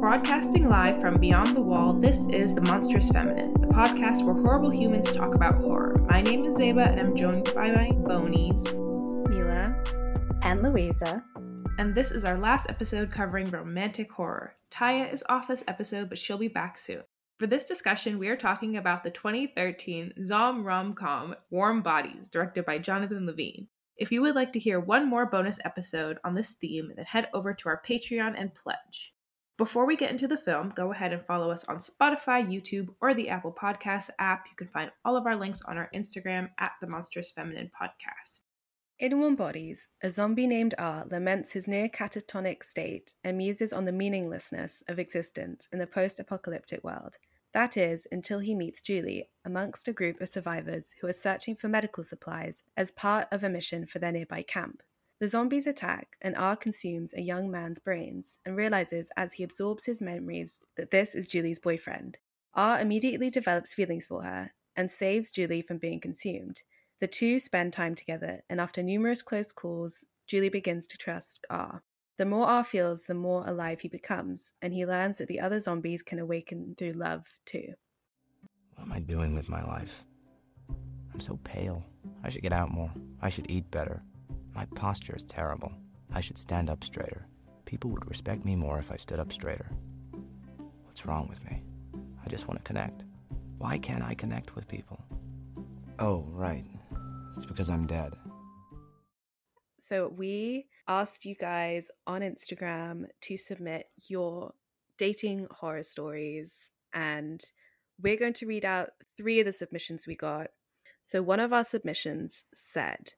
Broadcasting live from Beyond the Wall, this is The Monstrous Feminine, the podcast where horrible humans talk about horror. My name is Zeba, and I'm joined by my bonies, Mila and Louisa. And this is our last episode covering romantic horror. Tyia is off this episode, but she'll be back soon. For this discussion, we are talking about the 2013 Zom rom com Warm Bodies, directed by Jonathan Levine. If you would like to hear one more bonus episode on this theme, then head over to our Patreon and pledge. Before we get into the film, go ahead and follow us on Spotify, YouTube, or the Apple Podcasts app. You can find all of our links on our Instagram at the Monstrous Feminine Podcast. In Warm Bodies, a zombie named R laments his near catatonic state and muses on the meaninglessness of existence in the post apocalyptic world. That is, until he meets Julie amongst a group of survivors who are searching for medical supplies as part of a mission for their nearby camp. The zombies attack, and R consumes a young man's brains and realizes as he absorbs his memories that this is Julie's boyfriend. R immediately develops feelings for her and saves Julie from being consumed. The two spend time together, and after numerous close calls, Julie begins to trust R. The more R feels, the more alive he becomes, and he learns that the other zombies can awaken through love too. What am I doing with my life? I'm so pale. I should get out more. I should eat better. My posture is terrible. I should stand up straighter. People would respect me more if I stood up straighter. What's wrong with me? I just want to connect. Why can't I connect with people? Oh, right. It's because I'm dead. So, we asked you guys on Instagram to submit your dating horror stories, and we're going to read out three of the submissions we got. So, one of our submissions said,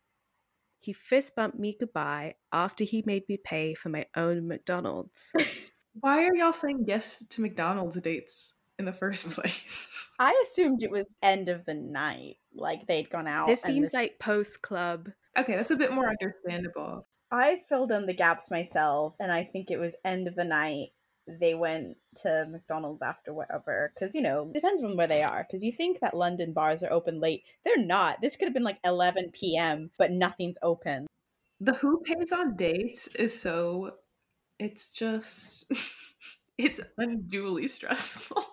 he fist bumped me goodbye after he made me pay for my own McDonald's. Why are y'all saying yes to McDonald's dates in the first place? I assumed it was end of the night, like they'd gone out. This seems this... like post club. Okay, that's a bit more understandable. I filled in the gaps myself, and I think it was end of the night they went to McDonald's after whatever. Because, you know, depends on where they are. Because you think that London bars are open late. They're not. This could have been like 11 p.m., but nothing's open. The who pays on dates is so. It's just. it's unduly stressful.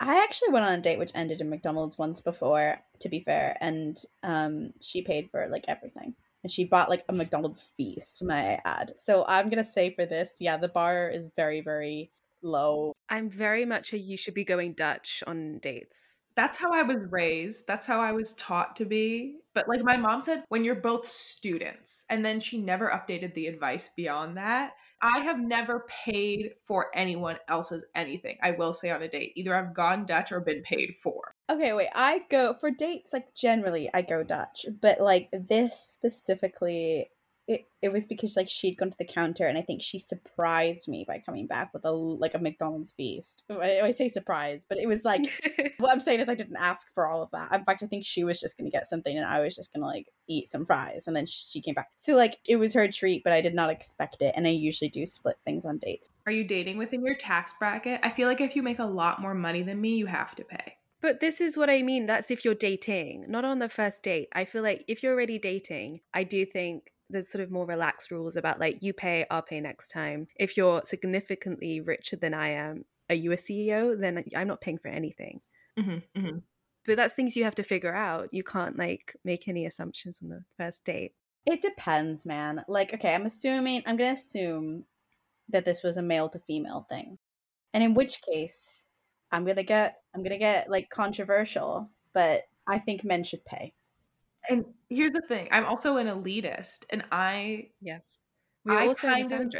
I actually went on a date which ended in McDonald's once before, to be fair, and um, she paid for like everything and she bought like a McDonald's feast, my ad. So I'm gonna say for this, yeah, the bar is very, very low. I'm very much a you should be going Dutch on dates. That's how I was raised. That's how I was taught to be. But like my mom said, when you're both students, and then she never updated the advice beyond that. I have never paid for anyone else's anything. I will say on a date. Either I've gone Dutch or been paid for. Okay, wait. I go for dates like generally I go Dutch, but like this specifically it, it was because like she'd gone to the counter and I think she surprised me by coming back with a like a McDonald's feast. I, I say surprise, but it was like what I'm saying is I didn't ask for all of that. In fact, I think she was just gonna get something and I was just gonna like eat some fries and then she came back. So like it was her treat, but I did not expect it. And I usually do split things on dates. Are you dating within your tax bracket? I feel like if you make a lot more money than me, you have to pay. But this is what I mean. That's if you're dating, not on the first date. I feel like if you're already dating, I do think there's sort of more relaxed rules about like you pay, I'll pay next time. If you're significantly richer than I am, are you a CEO? Then I'm not paying for anything. Mm-hmm, mm-hmm. But that's things you have to figure out. You can't like make any assumptions on the first date. It depends, man. Like, okay, I'm assuming, I'm going to assume that this was a male to female thing. And in which case, I'm going to get, I'm going to get like controversial, but I think men should pay. And here's the thing I'm also an elitist, and I. Yes. We I also kind of,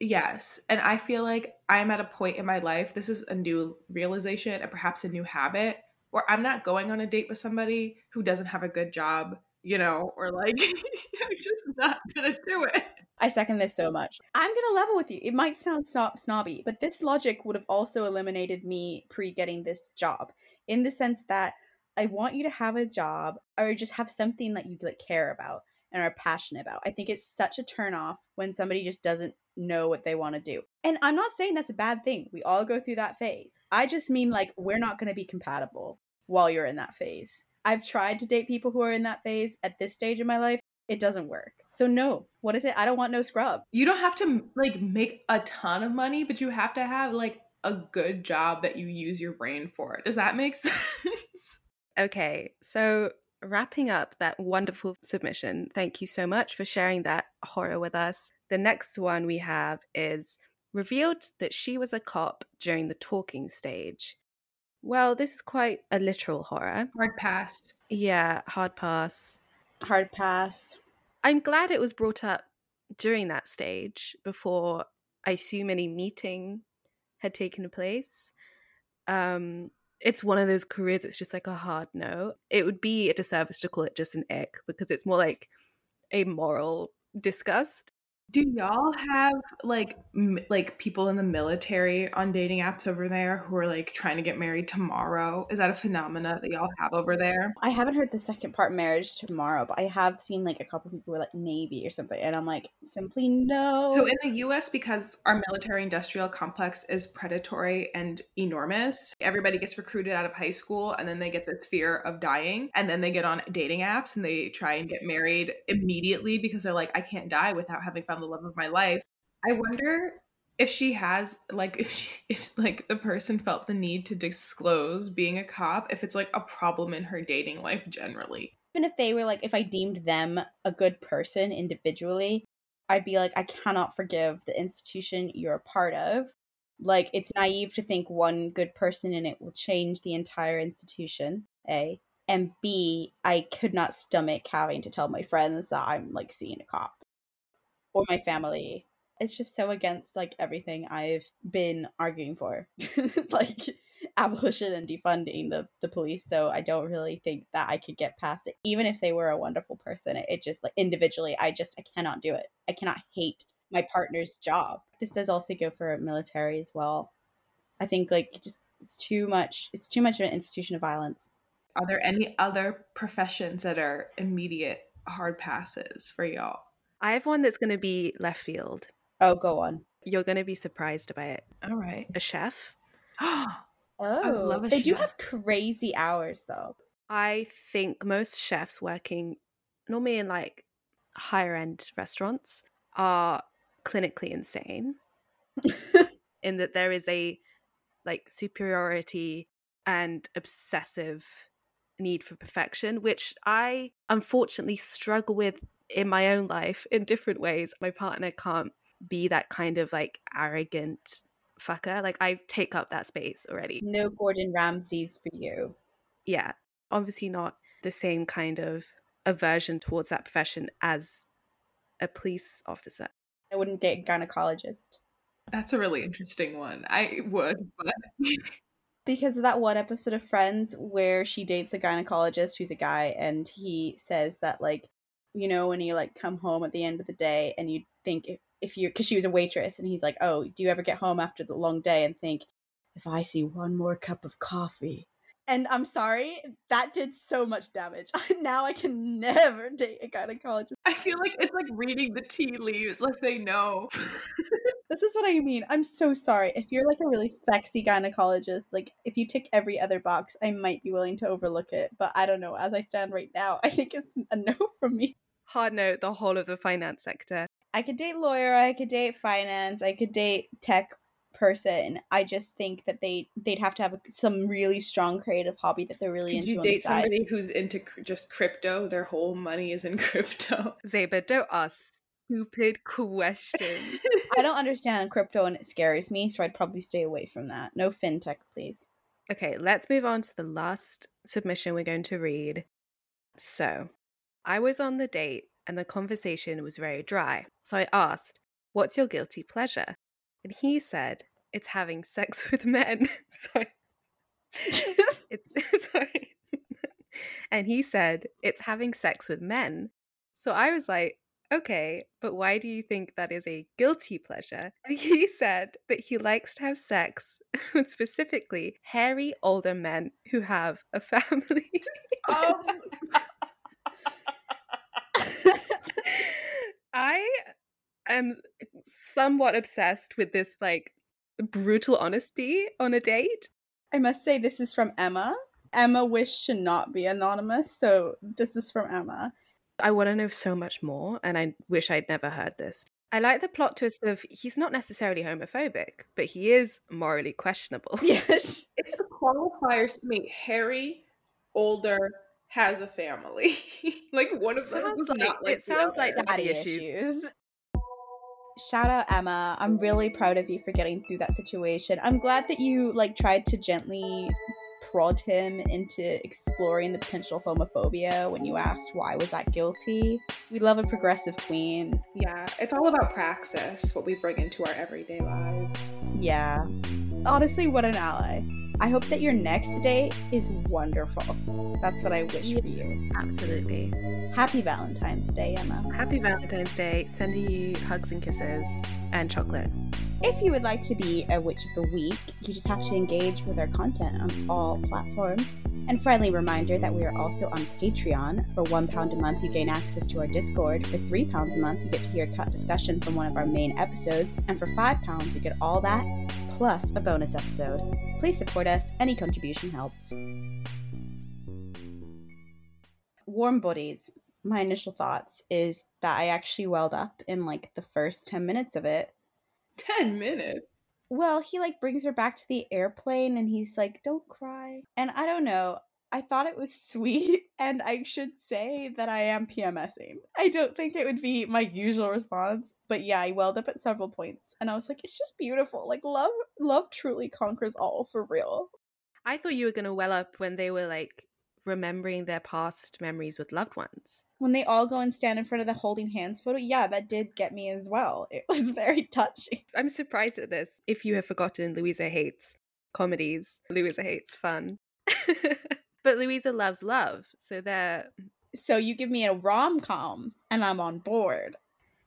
Yes. And I feel like I'm at a point in my life, this is a new realization and perhaps a new habit where I'm not going on a date with somebody who doesn't have a good job, you know, or like, I'm just not to do it. I second this so much. I'm going to level with you. It might sound snob- snobby, but this logic would have also eliminated me pre getting this job in the sense that I want you to have a job or just have something that you like care about and are passionate about. I think it's such a turnoff when somebody just doesn't know what they want to do. And I'm not saying that's a bad thing. We all go through that phase. I just mean like we're not going to be compatible while you're in that phase. I've tried to date people who are in that phase at this stage of my life. It doesn't work. So no. What is it? I don't want no scrub. You don't have to like make a ton of money, but you have to have like a good job that you use your brain for. Does that make sense? Okay, so wrapping up that wonderful submission, thank you so much for sharing that horror with us. The next one we have is revealed that she was a cop during the talking stage. Well, this is quite a literal horror. Hard pass. Yeah, hard pass. Hard pass. I'm glad it was brought up during that stage before I assume any meeting had taken place. Um, it's one of those careers it's just like a hard no. It would be a disservice to call it just an ick because it's more like a moral disgust. Do y'all have like m- like people in the military on dating apps over there who are like trying to get married tomorrow? Is that a phenomena that y'all have over there? I haven't heard the second part marriage tomorrow, but I have seen like a couple people who are like Navy or something, and I'm like, simply no. So in the US, because our military industrial complex is predatory and enormous, everybody gets recruited out of high school and then they get this fear of dying. And then they get on dating apps and they try and get married immediately because they're like, I can't die without having found the love of my life. I wonder if she has like if she, if like the person felt the need to disclose being a cop if it's like a problem in her dating life generally even if they were like, if I deemed them a good person individually, I'd be like, I cannot forgive the institution you're a part of. Like, it's naive to think one good person in it will change the entire institution, A. And B, I could not stomach having to tell my friends that I'm like seeing a cop or my family. It's just so against like everything I've been arguing for. like, abolition and defunding the, the police so i don't really think that i could get past it. Even if they were a wonderful person it, it just like individually i just i cannot do it. I cannot hate my partner's job. This does also go for military as well. I think like just it's too much it's too much of an institution of violence. Are there any other professions that are immediate hard passes for y'all I have one that's going to be left field. oh go on You're going to be surprised by it. all right A chef. oh I love a they do have crazy hours though I think most chefs working normally in like higher end restaurants are clinically insane in that there is a like superiority and obsessive need for perfection, which I unfortunately struggle with in my own life in different ways. My partner can't be that kind of like arrogant fucker. Like I take up that space already. no gordon ramsays for you Yeah. Obviously not the same kind of aversion towards that profession as a police officer. i wouldn't date a gynecologist that's a really interesting one i would but because of that one episode of Friends where she dates a gynecologist who's a guy and he says that like you know when you like come home at the end of the day and you think if, if you because she was a waitress and he's like oh do you ever get home after the long day and think if I see one more cup of coffee? And I'm sorry that did so much damage. Now I can never date a gynecologist feel like it's like reading the tea leaves like they know This is what I mean. I'm so sorry. If you're like a really sexy gynecologist, like if you tick every other box, I might be willing to overlook it. But I don't know. As I stand right now, I think it's a no from me. Hard note, the whole of the finance sector. I could date lawyer, I could date finance, I could date tech person. I just think that they they'd have to have some really strong creative hobby that they're really Could into you date side. somebody who's into cr- just crypto? Their whole money is in crypto. Zeba, don't ask stupid questions. I don't understand crypto and it scares me, so I'd probably stay away from that. No fintech, please. Okay, let's move on to the last submission we're going to read. So, I was on the date and the conversation was very dry. So I asked, What's your guilty pleasure? And he said, It's having sex with men. sorry. Sorry. and he said, It's having sex with men. So I was like, Okay, but why do you think that is a guilty pleasure? And he said that he likes to have sex with specifically hairy older men who have a family. Um, I am somewhat obsessed with this like brutal honesty on a date. I must say this is from Emma. Emma wished to not be anonymous, so this is from Emma. I want to know so much more, and I wish I'd never heard this. I like the plot twist of he's not necessarily homophobic, but he is morally questionable. Yes. It's the qualifiers to make Harry older has a family. like one of them Sounds like- not like it sounds the like other. Daddy Daddy issues. issues. Shout out Emma. I'm really proud of you for getting through that situation. I'm glad that you like tried to gently prod him into exploring the potential homophobia when you asked why was that guilty. We love a progressive queen. Yeah, it's all about praxis, what we bring into our everyday lives. Yeah. Honestly, what an ally. I hope that your next day is wonderful. That's what I wish for you. Absolutely. Happy Valentine's Day, Emma. Happy Valentine's Day. Sending you hugs and kisses and chocolate. If you would like to be a Witch of the Week, you just have to engage with our content on all platforms. And friendly reminder that we are also on Patreon. For £1 a month, you gain access to our Discord. For £3 a month, you get to hear a cut discussion from one of our main episodes. And for £5, you get all that plus a bonus episode. Please support us, any contribution helps. Warm Bodies. My initial thoughts is that I actually welled up in like the first 10 minutes of it. 10 minutes. Well, he like brings her back to the airplane and he's like, "Don't cry." And I don't know. I thought it was sweet, and I should say that I am PMSing. I don't think it would be my usual response, but yeah, I welled up at several points, and I was like, "It's just beautiful. Like love, love truly conquers all for real." I thought you were going to well up when they were like remembering their past memories with loved ones. When they all go and stand in front of the holding hands photo, yeah, that did get me as well. It was very touching. I'm surprised at this. If you have forgotten, Louisa hates comedies. Louisa hates fun. but Louisa loves love. So they're so you give me a rom com and I'm on board.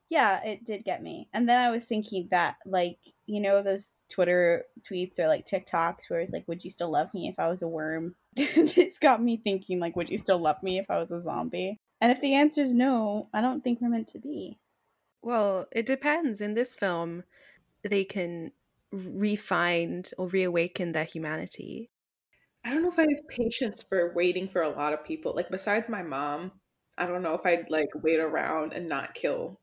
Yeah, it did get me. And then I was thinking that, like, you know, those Twitter tweets or like TikToks where it's like, would you still love me if I was a worm? this got me thinking, like, would you still love me if I was a zombie? And if the answer is no, I don't think we're meant to be. Well, it depends. In this film, they can refine or reawaken their humanity. I don't know if I have patience for waiting for a lot of people. Like besides my mom, I don't know if I'd like wait around and not kill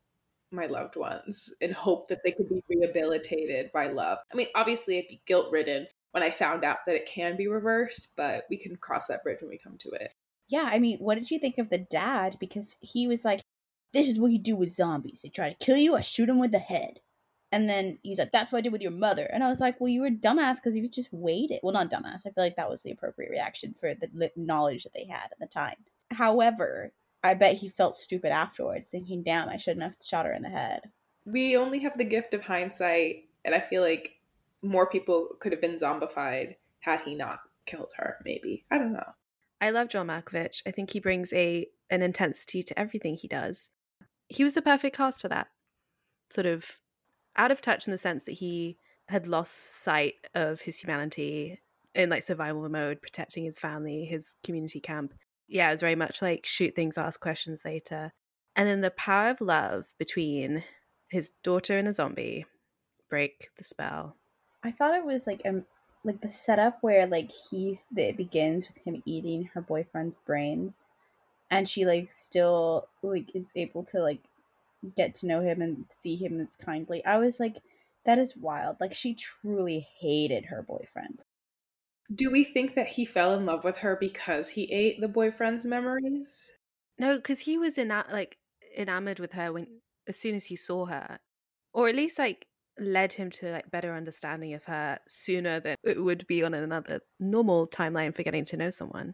my loved ones and hope that they could be rehabilitated by love. I mean, obviously I'd be guilt ridden when I found out that it can be reversed, but we can cross that bridge when we come to it. Yeah, I mean, what did you think of the dad? Because he was like, this is what you do with zombies. They try to kill you, I shoot them with the head. And then he's like, that's what I did with your mother. And I was like, well, you were dumbass because you just waited. Well, not dumbass. I feel like that was the appropriate reaction for the knowledge that they had at the time. However, I bet he felt stupid afterwards, thinking, damn, I shouldn't have shot her in the head. We only have the gift of hindsight, and I feel like more people could have been zombified had he not killed her, maybe. I don't know. I love John Malkovich. I think he brings a an intensity to everything he does. He was the perfect cast for that. Sort of out of touch in the sense that he had lost sight of his humanity in like survival mode, protecting his family, his community camp. Yeah, it was very much like shoot things, ask questions later. And then the power of love between his daughter and a zombie break the spell. I thought it was like um like the setup where like he's it begins with him eating her boyfriend's brains and she like still like is able to like get to know him and see him as kindly. I was like, that is wild. Like she truly hated her boyfriend. Do we think that he fell in love with her because he ate the boyfriend's memories? No, because he was ena- like enamored with her when as soon as he saw her, or at least like led him to like better understanding of her sooner than it would be on another normal timeline for getting to know someone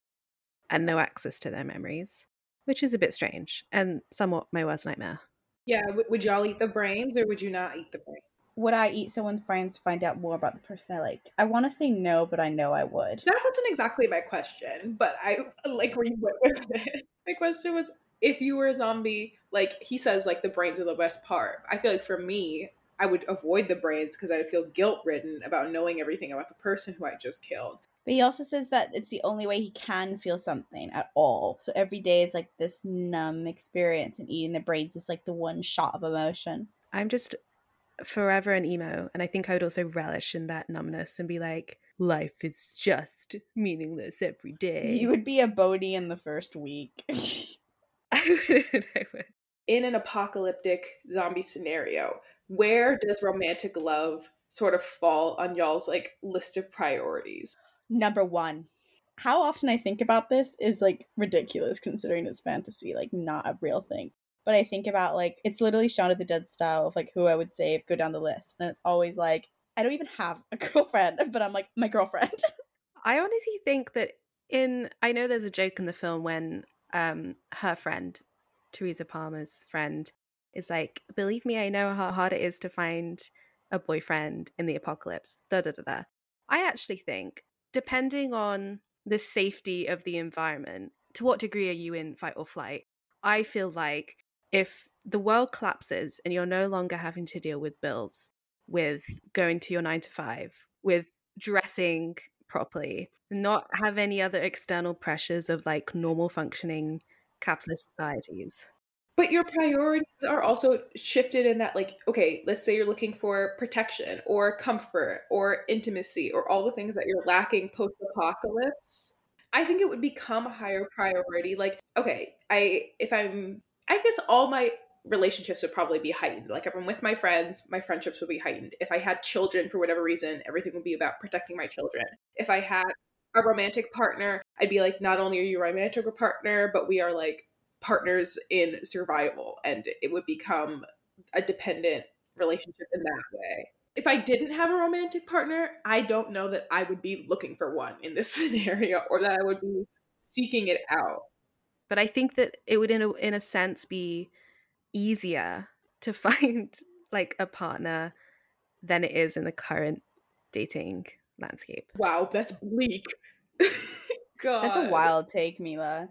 and no access to their memories, which is a bit strange and somewhat my worst nightmare. Yeah, w- would y'all eat the brains or would you not eat the brains? Would I eat someone's brains to find out more about the person I liked? I want to say no, but I know I would. That wasn't exactly my question, but I like where you went with it. My question was if you were a zombie, like he says, like the brains are the best part. I feel like for me, I would avoid the brains because I would feel guilt ridden about knowing everything about the person who I just killed. But he also says that it's the only way he can feel something at all. So every day is like this numb experience, and eating the brains is like the one shot of emotion. I'm just forever an emo, and I think I would also relish in that numbness and be like, life is just meaningless every day. You would be a bony in the first week. I would, I would. In an apocalyptic zombie scenario, where does romantic love sort of fall on y'all's like list of priorities? Number one. How often I think about this is like ridiculous considering it's fantasy, like not a real thing. But I think about like it's literally Shaun of the Dead style of like who I would save, go down the list. And it's always like I don't even have a girlfriend, but I'm like my girlfriend. I honestly think that in I know there's a joke in the film when um her friend, Teresa Palmer's friend, is like, believe me, I know how hard it is to find a boyfriend in the apocalypse. Da da da da. I actually think, depending on the safety of the environment, to what degree are you in fight or flight? I feel like if the world collapses and you're no longer having to deal with bills, with going to your nine to five, with dressing properly, not have any other external pressures of like normal functioning capitalist societies. But your priorities are also shifted in that, like, okay, let's say you're looking for protection or comfort or intimacy or all the things that you're lacking post apocalypse. I think it would become a higher priority. Like, okay, I, if I'm, I guess all my relationships would probably be heightened. Like if I'm with my friends, my friendships would be heightened. If I had children for whatever reason, everything would be about protecting my children. If I had a romantic partner, I'd be like, not only are you a romantic partner, but we are like partners in survival. And it would become a dependent relationship in that way. If I didn't have a romantic partner, I don't know that I would be looking for one in this scenario or that I would be seeking it out. But I think that it would, in a, in a sense, be easier to find like a partner than it is in the current dating landscape. Wow, that's bleak. God. That's a wild take, Mila.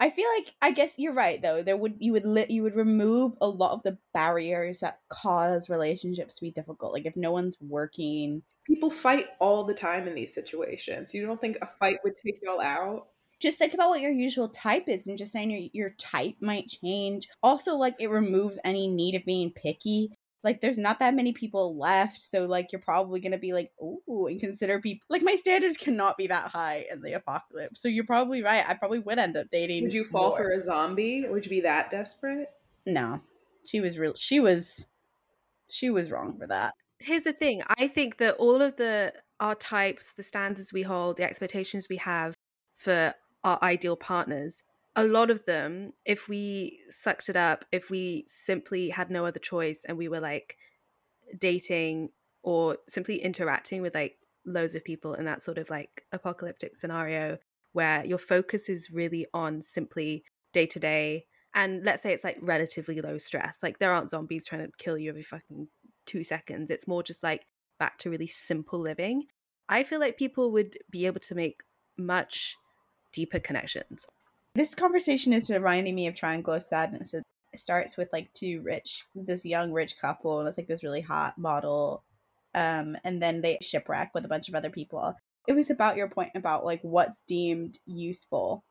I feel like I guess you're right though. There would you would li- you would remove a lot of the barriers that cause relationships to be difficult. Like if no one's working, people fight all the time in these situations. You don't think a fight would take y'all out? just think about what your usual type is and just saying your, your type might change also like it removes any need of being picky like there's not that many people left so like you're probably gonna be like oh and consider people like my standards cannot be that high in the apocalypse. So you're probably right i probably would end up dating would you fall more. for a zombie? Would you be that desperate? No. She was real she was she was wrong for that. Here's the thing i think that all of the our types the standards we hold the expectations we have for our ideal partners a lot of them if we sucked it up if we simply had no other choice and we were like dating or simply interacting with like loads of people in that sort of like apocalyptic scenario where your focus is really on simply day to day and let's say it's like relatively low stress like there aren't zombies trying to kill you every fucking two seconds it's more just like back to really simple living i feel like people would be able to make much deeper connections. This conversation is reminding me of Triangle of Sadness. It starts with like two rich, this young rich couple, and it's like this really hot model. Um, and then they shipwreck with a bunch of other people. It was about your point about like what's deemed useful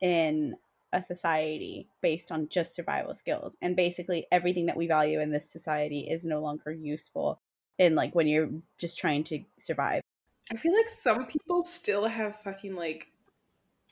in a society based on just survival skills. And basically everything that we value in this society is no longer useful in like when you're just trying to survive. I feel like some people still have fucking like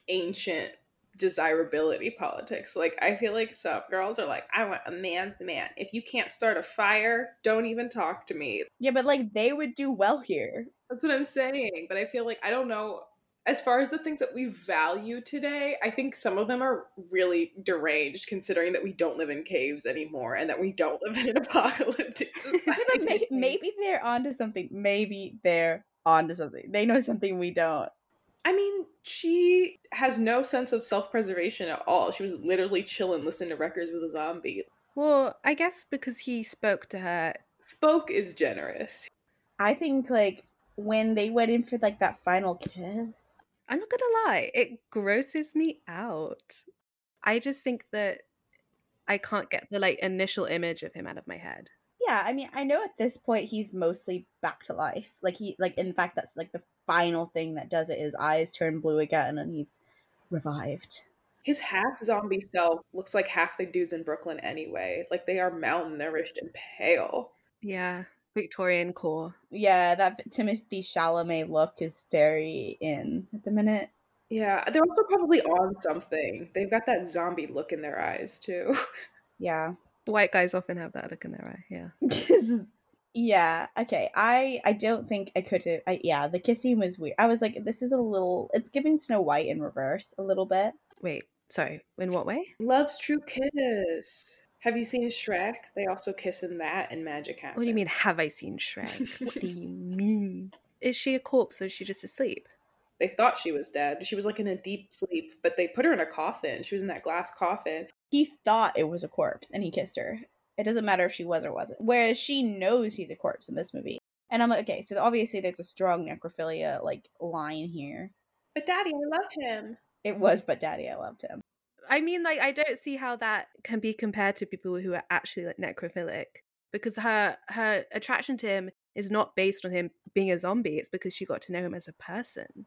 ancient desirability politics. Like I feel like some girls are like, I want a man's man. If you can't start a fire, don't even talk to me. Yeah, but like they would do well here. That's what I'm saying. But I feel like I don't know. As far as the things that we value today, I think some of them are really deranged considering that we don't live in caves anymore and that we don't live in an apocalyptic society. maybe, maybe they're onto something. Maybe they're onto something. They know something we don't. I mean, she has no sense of self preservation at all. She was literally chilling, listening to records with a zombie. Well, I guess because he spoke to her. Spoke is generous. I think, like, when they went in for, like, that final kiss. I'm not gonna lie, it grosses me out. I just think that I can't get the, like, initial image of him out of my head yeah i mean i know at this point he's mostly back to life like he like in fact that's like the final thing that does it his eyes turn blue again and he's revived his half zombie self looks like half the dudes in brooklyn anyway like they are malnourished and pale yeah Victorian core. Yeah, that Timothée Chalamet look is very in at the minute. Yeah, they're also probably on something. They've got that zombie look in their eyes too. Yeah. The white guys often have that look in their eye. Yeah. This is- yeah. Okay. I I don't think I could have. I, yeah, the kissing was weird. I was like, this is a little. It's giving Snow White in reverse a little bit. Wait. Sorry. In what way? Love's True Kiss. Have you seen Shrek? They also kiss in that and Magic Happens. What do you mean? Have I seen Shrek? what do you mean? Is she a corpse or is she just asleep? They thought she was dead. She was like in a deep sleep, but they put her in a coffin. She was in that glass coffin. He thought it was a corpse and he kissed her. It doesn't matter if she was or wasn't. Whereas she knows he's a corpse in this movie. And I'm like, okay, so obviously there's a strong necrophilia like line here. But Daddy, I love him. It was, but Daddy, I loved him. I mean, like, I don't see how that can be compared to people who are actually like necrophilic because her her attraction to him is not based on him being a zombie. It's because she got to know him as a person.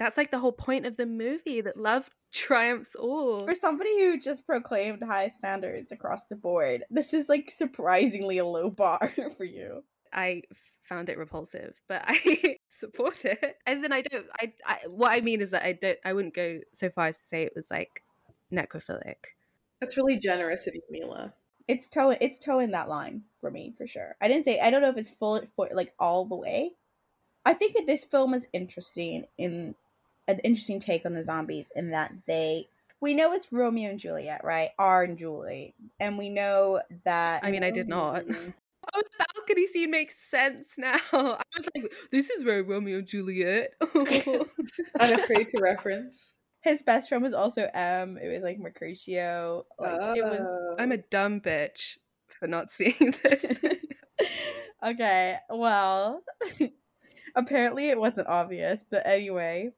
That's like the whole point of the movie that love triumphs all. For somebody who just proclaimed high standards across the board, this is like surprisingly a low bar for you. I found it repulsive, but I support it. As in, I don't. I, I what I mean is that I don't. I wouldn't go so far as to say it was like necrophilic. That's really generous of you, Mila. It's toe it's toeing that line for me for sure. I didn't say I don't know if it's full for like all the way. I think that this film is interesting in an interesting take on the zombies in that they we know it's Romeo and Juliet, right? R and Julie. And we know that I mean, I did not. Oh, the balcony scene makes sense now. I was like, this is very Romeo and Juliet. Unafraid to reference. his best friend was also M. It was like Mercutio. Like it was Oh. I'm a dumb bitch for not seeing this. okay, well, apparently it wasn't obvious, but anyway,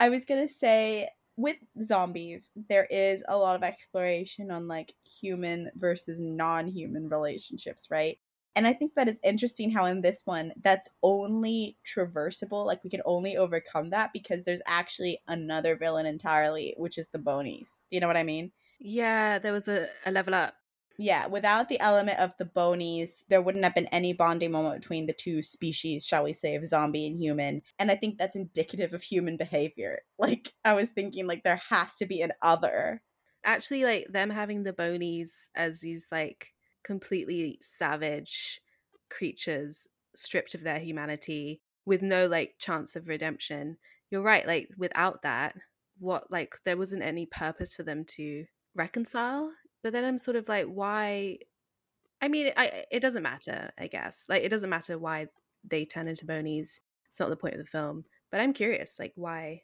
I was gonna say with zombies, there is a lot of exploration on like human versus non human relationships, right? And I think that it's interesting how in this one, that's only traversable. Like we can only overcome that because there's actually another villain entirely, which is the Bonies. Do you know what I mean? yeah, there was a, a level up. Yeah, without the element of the bonies, there wouldn't have been any bonding moment between the two species, shall we say, of zombie and human. And I think that's indicative of human behavior. Like, I was thinking, like, there has to be an other. Actually, like them having the bonies as these like completely savage creatures stripped of their humanity with no like chance of redemption. You're right, like without that, what like there wasn't any purpose for them to reconcile. But then I'm sort of like, why? I mean, I it doesn't matter, I guess. Like it doesn't matter why they turn into bonies. It's not the point of the film. But I'm curious, like why?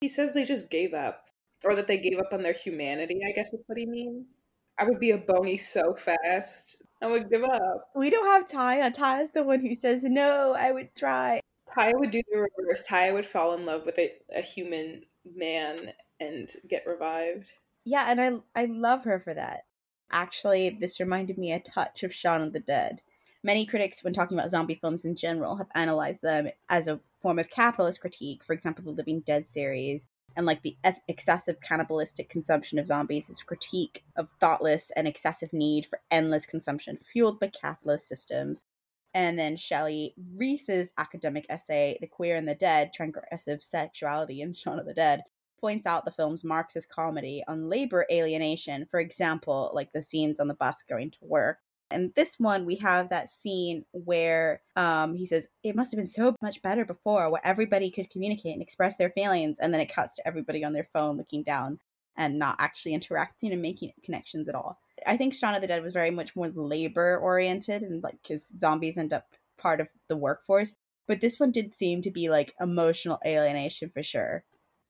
He says they just gave up, or that they gave up on their humanity. I guess is what he means. I would be a bony so fast. I would give up. We don't have Tyia. Tyia's the one who says, no, I would try. Tyia would do the reverse. Tyia would fall in love with a, a human man and get revived. Yeah, and I I love her for that. Actually, this reminded me a touch of Shaun of the Dead. Many critics, when talking about zombie films in general, have analyzed them as a form of capitalist critique. For example, the Living Dead series, and like the ex- excessive cannibalistic consumption of zombies is a critique of thoughtless and excessive need for endless consumption fueled by capitalist systems. And then Shelley Reese's academic essay, The Queer and the Dead Transgressive Sexuality in Shaun of the Dead, points out the film's Marxist comedy on labor alienation, for example, like the scenes on the bus going to work. And this one, we have that scene where um, he says, It must have been so much better before, where everybody could communicate and express their feelings. And then it cuts to everybody on their phone looking down and not actually interacting and making connections at all. I think Shaun of the Dead was very much more labor oriented and like because zombies end up part of the workforce. But this one did seem to be like emotional alienation for sure.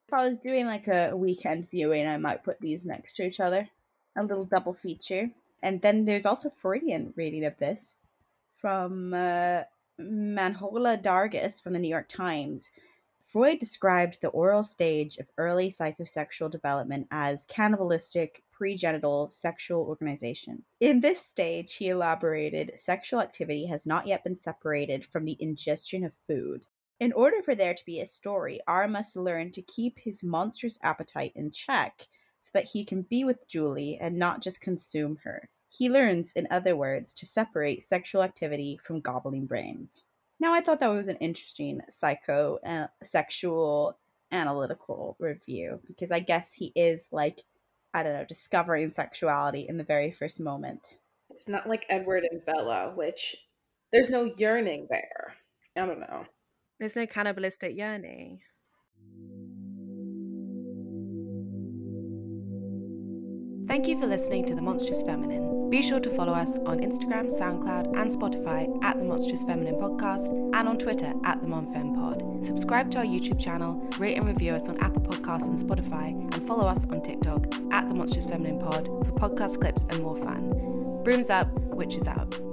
If I was doing like a weekend viewing, I might put these next to each other. A little double feature. And then there's also Freudian reading of this from uh, Manohla Dargis from the New York Times. Freud described the oral stage of early psychosexual development as cannibalistic pregenital sexual organization. In this stage, he elaborated, sexual activity has not yet been separated from the ingestion of food. In order for there to be a story, R must learn to keep his monstrous appetite in check so that he can be with Julie and not just consume her. He learns, in other words, to separate sexual activity from gobbling brains. Now, I thought that was an interesting psycho and sexual analytical review because I guess he is like, I don't know, discovering sexuality in the very first moment. It's not like Edward and Bella, which there's no yearning there. I don't know. There's no cannibalistic yearning. Thank you for listening to The Monstrous Feminine. Be sure to follow us on Instagram, SoundCloud, and Spotify at The Monstrous Feminine Podcast and on Twitter at The MonFem Pod. Subscribe to our YouTube channel, rate and review us on Apple Podcasts and Spotify, and follow us on TikTok at The Monstrous Feminine Pod for podcast clips and more fun. Brooms up, witches out.